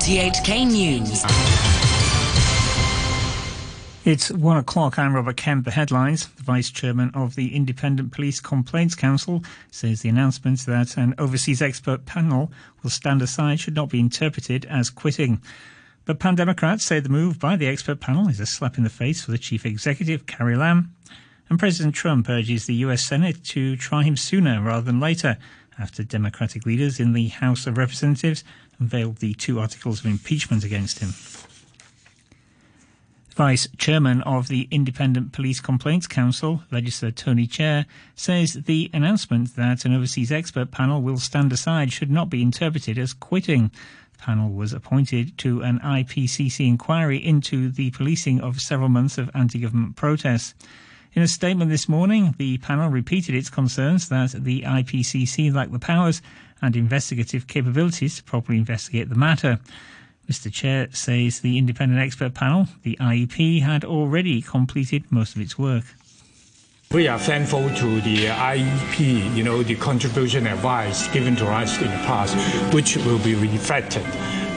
RTHK News. It's one o'clock. I'm Robert Kemp. The headlines. The Vice Chairman of the Independent Police Complaints Council says the announcement that an overseas expert panel will stand aside should not be interpreted as quitting. But Pan Democrats say the move by the expert panel is a slap in the face for the Chief Executive, Carrie Lam. And President Trump urges the US Senate to try him sooner rather than later after Democratic leaders in the House of Representatives unveiled the two articles of impeachment against him. Vice Chairman of the Independent Police Complaints Council, Legislator Tony Tse, says the announcement that an overseas expert panel will stand aside should not be interpreted as quitting. The panel was appointed to an IPCC inquiry into the policing of several months of anti-government protests. In a statement this morning, the panel repeated its concerns that the IPCC lacked the powers and investigative capabilities to properly investigate the matter. Mr. Tse says the independent expert panel, the IEP, had already completed most of its work. We are thankful to the IEP, you know, the contribution advice given to us in the past, which will be reflected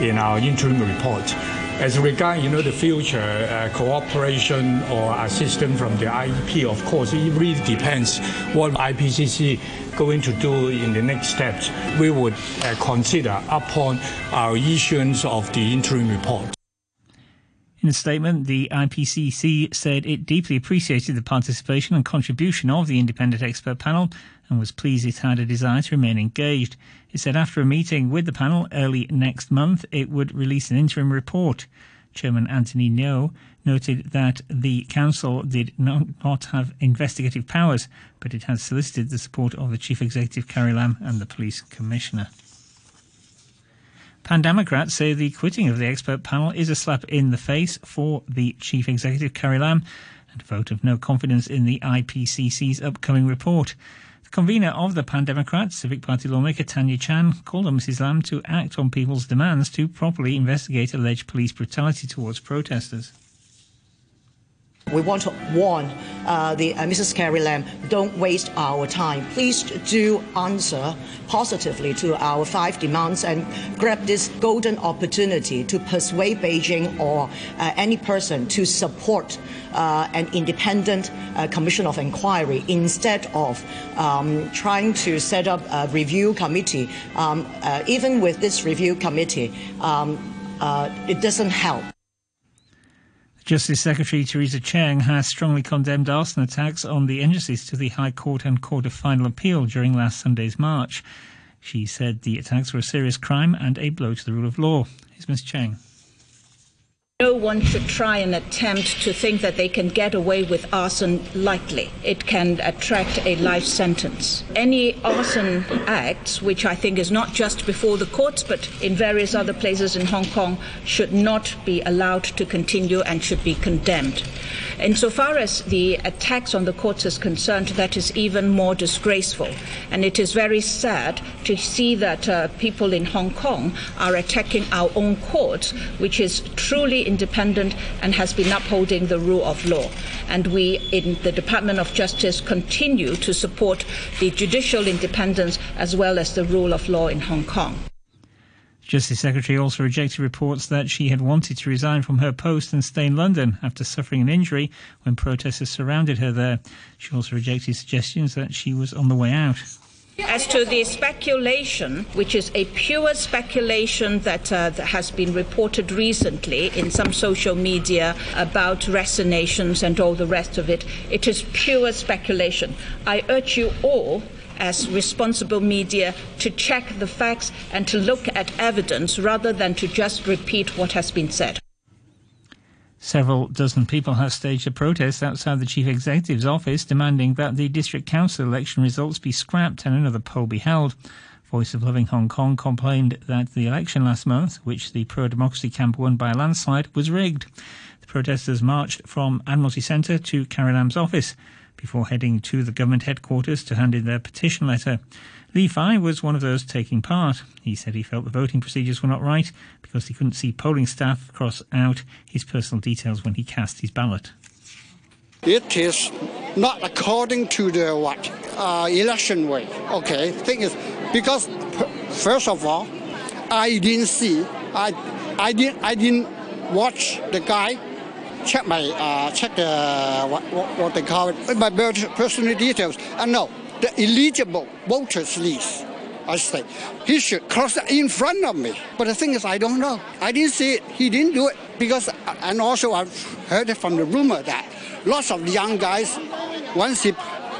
in our interim report. As regard, you know, the future uh, cooperation or assistance from the IEP, of course, it really depends what IPCC going to do in the next steps. We would uh, consider upon our issuance of the interim report. In a statement, the IPCC said it deeply appreciated the participation and contribution of the independent expert panel and was pleased it had a desire to remain engaged. It said after a meeting with the panel early next month, it would release an interim report. Chairman Anthony Neoh noted that the council did not, not have investigative powers, but it has solicited the support of the chief executive Carrie Lam and the police commissioner. Pan Democrats say the quitting of the expert panel is a slap in the face for the chief executive Carrie Lam and a vote of no confidence in the IPCC's upcoming report. Convener of the Pan Democrats, Civic Party lawmaker Tanya Chan, called on Mrs. Lam to act on people's demands to properly investigate alleged police brutality towards protesters. We want to warn uh, the, uh, Mrs. Carrie Lam, don't waste our time. Please do answer positively to our five demands and grab this golden opportunity to persuade Beijing or uh, any person to support uh, an independent uh, commission of inquiry instead of um, trying to set up a review committee. Um, uh, even with this review committee, um, it doesn't help. Justice Secretary Teresa Cheng has strongly condemned arson attacks on the entrances to the High Court and Court of Final Appeal during last Sunday's march. She said the attacks were a serious crime and a blow to the rule of law. Here's Ms. Cheng. No one should try and attempt to think that they can get away with arson lightly. It can attract a life sentence. Any arson acts, which I think is not just before the courts but in various other places in Hong Kong, should not be allowed to continue and should be condemned. Insofar as the attacks on the courts is concerned, that is even more disgraceful. And it is very sad to see that uh, people in Hong Kong are attacking our own courts, which is truly independent and has been upholding the rule of law. And we in the Department of Justice continue to support the judicial independence as well as the rule of law in Hong Kong. Justice Secretary also rejected reports that she had wanted to resign from her post and stay in London after suffering an injury when protesters surrounded her there. She also rejected suggestions that she was on the way out. As to the speculation, which is a pure speculation that, uh, that, has been reported recently in some social media about resignations and all the rest of it, it is pure speculation. I urge you all as responsible media to check the facts and to look at evidence rather than to just repeat what has been said. Several dozen people have staged a protest outside the chief executive's office demanding that the district council election results be scrapped and another poll be held. Voice of Loving Hong Kong complained that the election last month, which the pro democracy camp won by a landslide, was rigged. The protesters marched from Admiralty Centre to Carrie Lam's office before heading to the government headquarters to hand in their petition letter. Fai was one of those taking part. He said he felt the voting procedures were not right because he couldn't see polling staff cross out his personal details when he cast his ballot. It is not according to the what uh, election way. Okay, thing is because first of all, I didn't see I I didn't I didn't watch the guy check my uh, check the what, what, what they call it my personal details. And no, the eligible voters list. I say he should cross in front of me. But the thing is, I don't know. I didn't see it. He didn't do it because, and also I've heard it from the rumor that lots of young guys, once he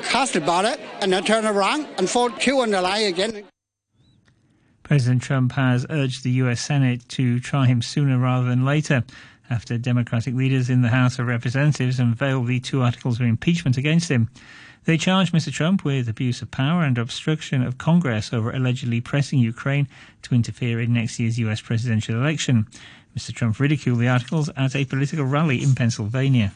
cast the ballot and then turn around and fall, kill on the line again. President Trump has urged the U.S. Senate to try him sooner rather than later after Democratic leaders in the House of Representatives unveiled the two articles of impeachment against him. They charged Mr. Trump with abuse of power and obstruction of Congress over allegedly pressing Ukraine to interfere in next year's U.S. presidential election. Mr. Trump ridiculed the articles at a political rally in Pennsylvania.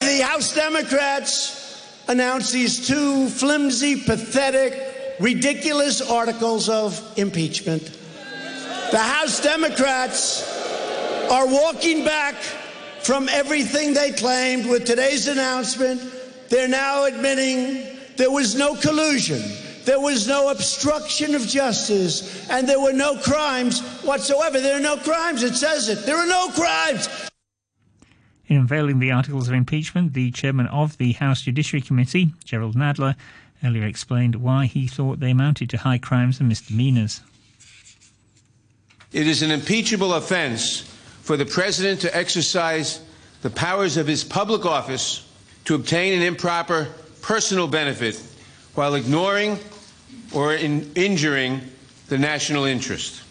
The House Democrats announced these two flimsy, pathetic, ridiculous articles of impeachment. The House Democrats are walking back from everything they claimed with today's announcement. They're now admitting there was no collusion, there was no obstruction of justice, and there were no crimes whatsoever. There are no crimes. It says it. There are no crimes. In unveiling the articles of impeachment, the chairman of the House Judiciary Committee, Jerrold Nadler, earlier explained why he thought they amounted to high crimes and misdemeanors. It is an impeachable offense for the president to exercise the powers of his public office to obtain an improper personal benefit while ignoring or in injuring the national interest.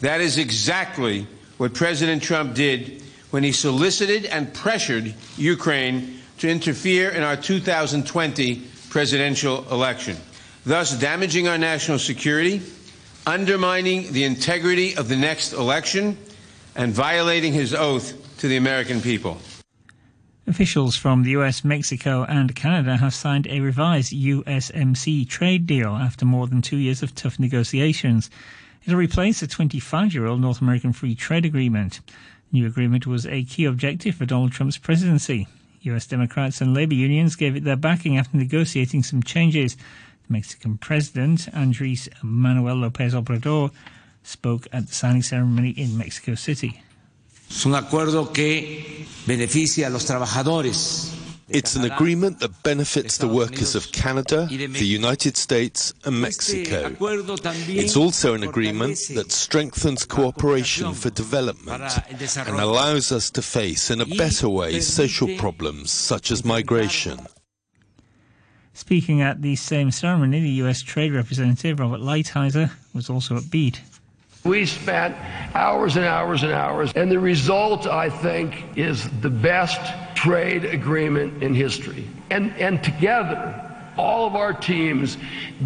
That is exactly what President Trump did when he solicited and pressured Ukraine to interfere in our 2020 presidential election, thus damaging our national security, undermining the integrity of the next election, and violating his oath to the American people. Officials from the US, Mexico, and Canada have signed a revised USMC trade deal after more than two years of tough negotiations. It'll replace the 25 year old North American Free Trade Agreement. The new agreement was a key objective for Donald Trump's presidency. US Democrats and labor unions gave it their backing after negotiating some changes. The Mexican president, Andres Manuel Lopez Obrador, spoke at the signing ceremony in Mexico City. Es un acuerdo que beneficia a los trabajadores it's an agreement that benefits the workers of Canada, the United States, and Mexico. It's also an agreement that strengthens cooperation for development and allows us to face in a better way social problems such as migration. Speaking at the same ceremony, the U.S. Trade Representative Robert Lighthizer was also upbeat. We spent hours and hours and hours, and the result, I think, is the best trade agreement in history. And, and together, all of our teams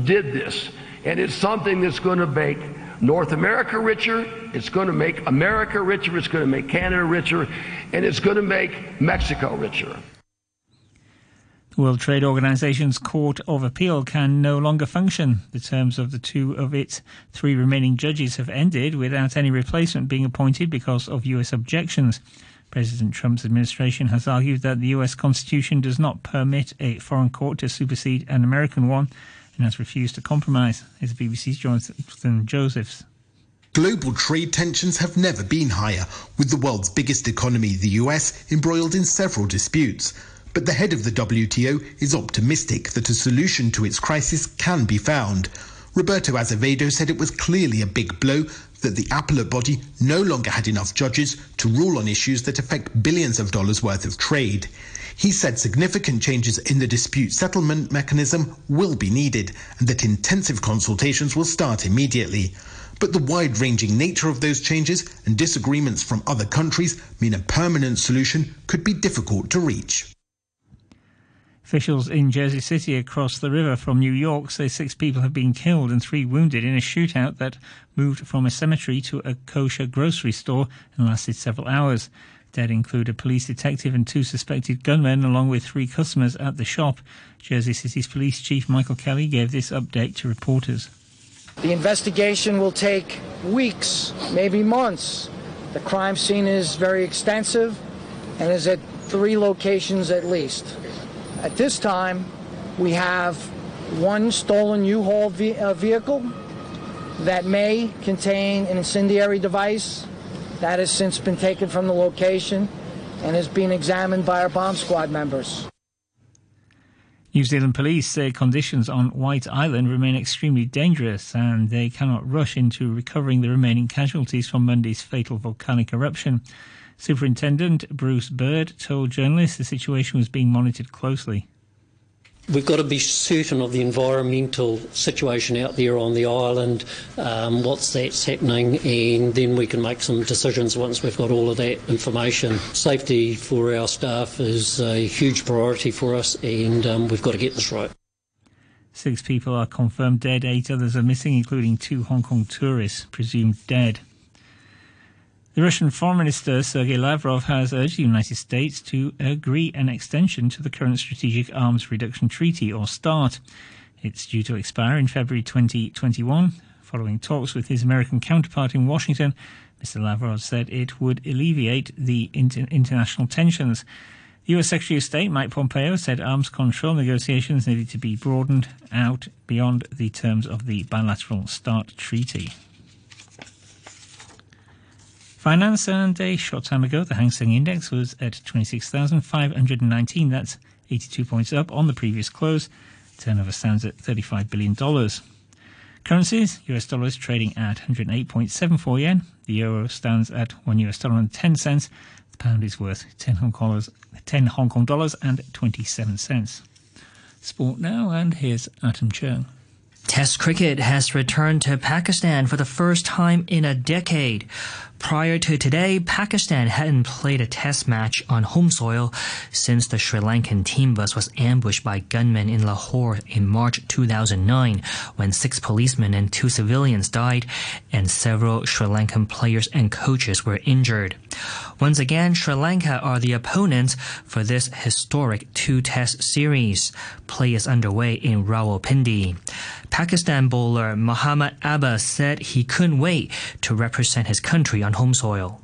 did this, and it's something that's going to make North America richer, it's going to make America richer, it's going to make Canada richer, and it's going to make Mexico richer. World Trade Organization's Court of Appeal can no longer function. The terms of the two of its three remaining judges have ended without any replacement being appointed because of US objections. President Trump's administration has argued that the US Constitution does not permit a foreign court to supersede an American one and has refused to compromise. Here's BBC's Jonathan Josephs. Global trade tensions have never been higher, with the world's biggest economy, the US, embroiled in several disputes. But the head of the WTO is optimistic that a solution to its crisis can be found. Roberto Azevedo said it was clearly a big blow that the appellate body no longer had enough judges to rule on issues that affect billions of dollars worth of trade. He said significant changes in the dispute settlement mechanism will be needed and that intensive consultations will start immediately. But the wide ranging nature of those changes and disagreements from other countries mean a permanent solution could be difficult to reach. Officials in Jersey City across the river from New York say six people have been killed and three wounded in a shootout that moved from a cemetery to a kosher grocery store and lasted several hours. Dead include a police detective and two suspected gunmen, along with three customers at the shop. Jersey City's police chief Michael Kelly gave this update to reporters. The investigation will take weeks, maybe months. The crime scene is very extensive and is at three locations at least. At this time, we have one stolen U-Haul ve- uh, vehicle that may contain an incendiary device, That has since been taken from the location and is being examined by our bomb squad members. New Zealand police say conditions on White Island remain extremely dangerous and they cannot rush into recovering the remaining casualties from Monday's fatal volcanic eruption. Superintendent Bruce Bird told journalists the situation was being monitored closely. We've got to be certain of the environmental situation out there on the island, um, what's that's happening, and then we can make some decisions once we've got all of that information. Safety for our staff is a huge priority for us, and um, we've got to get this right. Six people are confirmed dead, eight others are missing, including two Hong Kong tourists presumed dead. The Russian Foreign Minister Sergei Lavrov has urged the United States to agree an extension to the current Strategic Arms Reduction Treaty, or START. It's due to expire in February 2021. Following talks with his American counterpart in Washington, Mr. Lavrov said it would alleviate the inter- international tensions. The US Secretary of State Mike Pompeo said arms control negotiations needed to be broadened out beyond the terms of the bilateral START treaty. Finance and a short time ago, the Hang Seng Index was at 26,519. That's 82 points up on the previous close. Turnover stands at $35 billion. Currencies, US dollars trading at 108.74 yen. The euro stands at 1 US dollar and 10 cents. The pound is worth 10 Hong Kong dollars, 10 Hong Kong dollars and 27 cents. Sport now, and here's Atom Chung. Test cricket has returned to Pakistan for the first time in a decade. Prior to today, Pakistan hadn't played a test match on home soil since the Sri Lankan team bus was ambushed by gunmen in Lahore in March 2009 when six policemen and two civilians died and several Sri Lankan players and coaches were injured. Once again, Sri Lanka are the opponents for this historic two-test series. Play is underway in Rawalpindi. Pakistan bowler Muhammad Abbas said he couldn't wait to represent his country on home soil.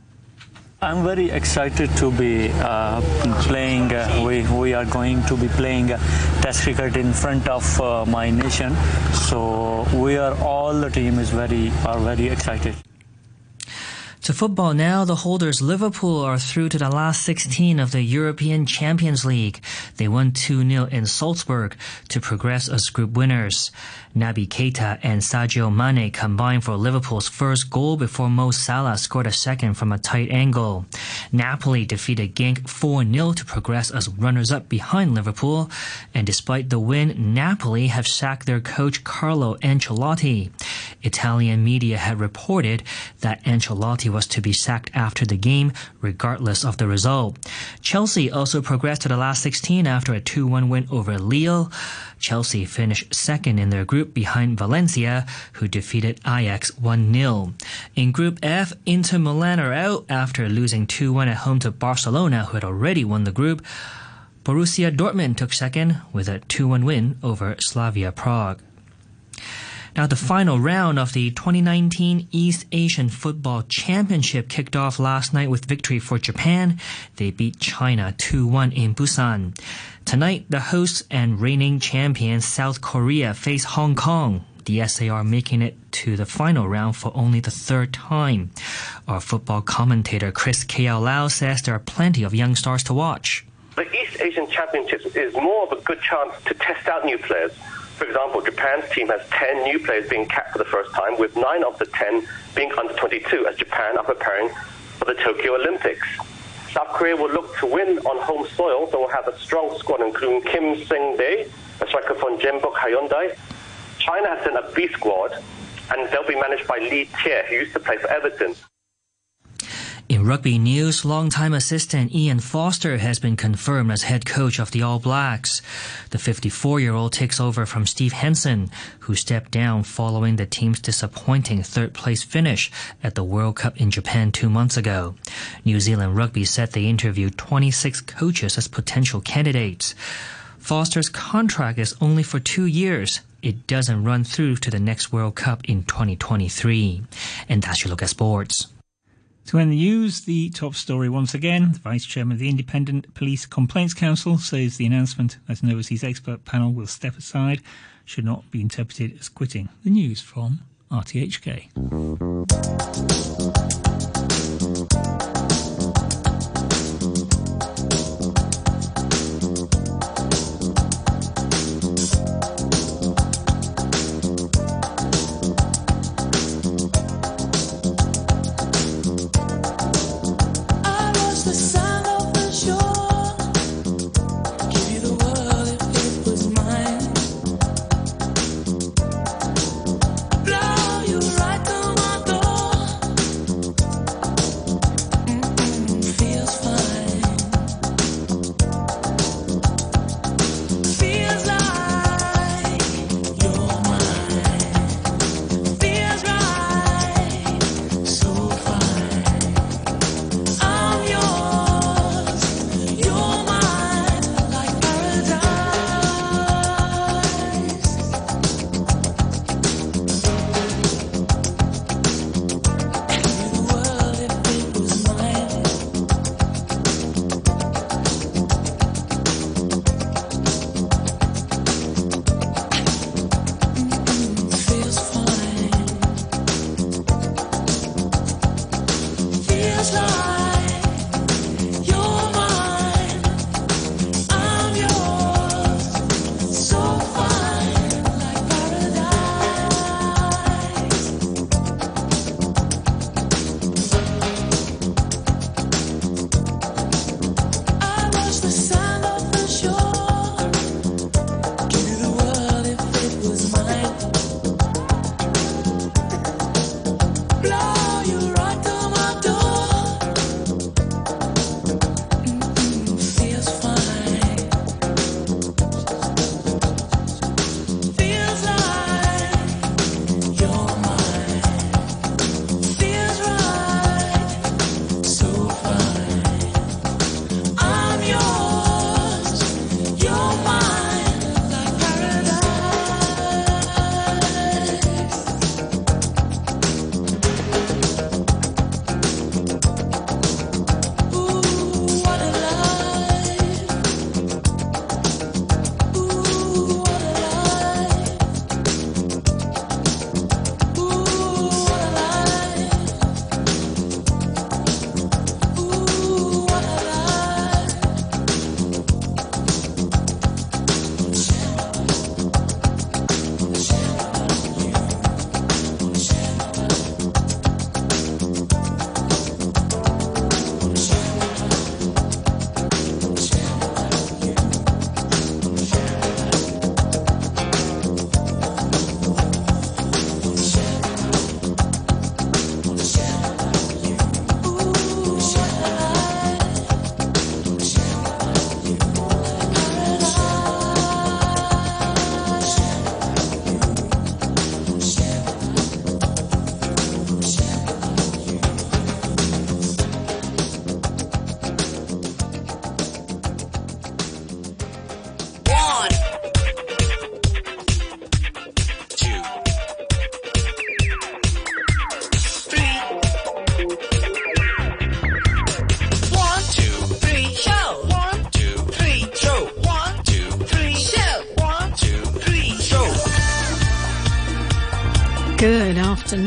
I'm very excited to be uh, playing. Uh, we, we are going to be playing uh, Test cricket in front of uh, my nation. So we are all the team is very are very excited. To football now, the holders Liverpool are through to the last 16 of the European Champions League. They won 2-0 in Salzburg to progress as group winners. Naby Keita and Sadio Mane combined for Liverpool's first goal before Mo Salah scored a second from a tight angle. Napoli defeated Genk 4-0 to progress as runners-up behind Liverpool. And despite the win, Napoli have sacked their coach Carlo Ancelotti. Italian media had reported that Ancelotti was to be sacked after the game, regardless of the result. Chelsea also progressed to the last 16 after a 2-1 win over Lille. Chelsea finished second in their group behind Valencia, who defeated Ajax 1-0. In Group F, Inter Milan are out after losing 2-1 at home to Barcelona, who had already won the group. Borussia Dortmund took second with a 2-1 win over Slavia Prague. Now, the final round of the 2019 East Asian Football Championship kicked off last night with victory for Japan. They beat China 2-1 in Busan. Tonight, the hosts and reigning champions South Korea face Hong Kong. The SAR making it to the final round for only the third time. Our football commentator Chris K.L. Lau says there are plenty of young stars to watch. The East Asian Championships is more of a good chance to test out new players. For example, Japan's team has 10 new players being capped for the first time, with 9 of the 10 being under 22, as Japan are preparing for the Tokyo Olympics. South Korea will look to win on home soil, so will have a strong squad, including Kim Seung-dae, a striker from Jeonbuk Hyundai. China has sent a B squad, and they'll be managed by Li Tie, who used to play for Everton. In rugby news, longtime assistant Ian Foster has been confirmed as head coach of the All Blacks. The 54-year-old takes over from Steve Hansen, who stepped down following the team's disappointing third-place finish at the World Cup in Japan two months ago. New Zealand Rugby said they interviewed 26 coaches as potential candidates. Foster's contract is only for two years. It doesn't run through to the next World Cup in 2023. And that's your look at sports. To end the news, the top story once again. The Vice Chairman of the Independent Police Complaints Council says the announcement that an overseas expert panel will step aside should not be interpreted as quitting. The news from RTHK.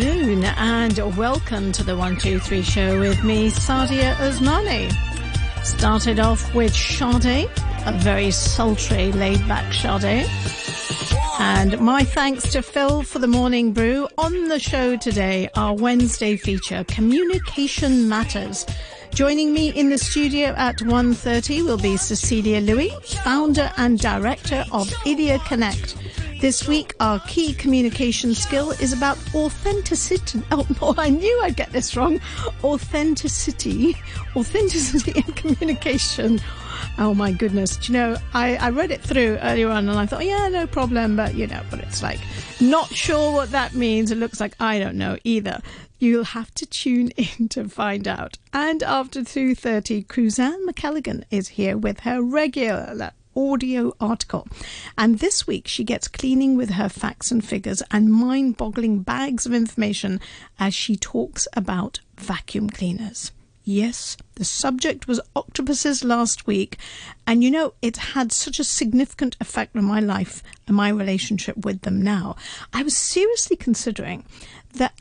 Afternoon and welcome to the 123 show with me, Sadia Osmani. Started off with Sade, a very sultry, laid back Sade. And my thanks to Phil for the morning brew. On the show today, our Wednesday feature, Communication Matters. Joining me in the studio at 1.30 will be Cecilia Louis, founder and director of Idia Connect. This week, our key communication skill is about authenticity. Oh, I knew I'd get this wrong. Authenticity. Authenticity in communication. Oh my goodness. Do you know, I, I read it through earlier on and I thought, yeah, no problem. But, you know, but it's like, not sure what that means. It looks like I don't know either. You'll have to tune in to find out. And after 2.30, Cruzanne McCalligan is here with her regular audio article. And this week she gets cleaning with her facts and figures and mind boggling bags of information as she talks about vacuum cleaners. Yes, the subject was octopuses last week, and you know, it had such a significant effect on my life and my relationship with them now. I was seriously considering that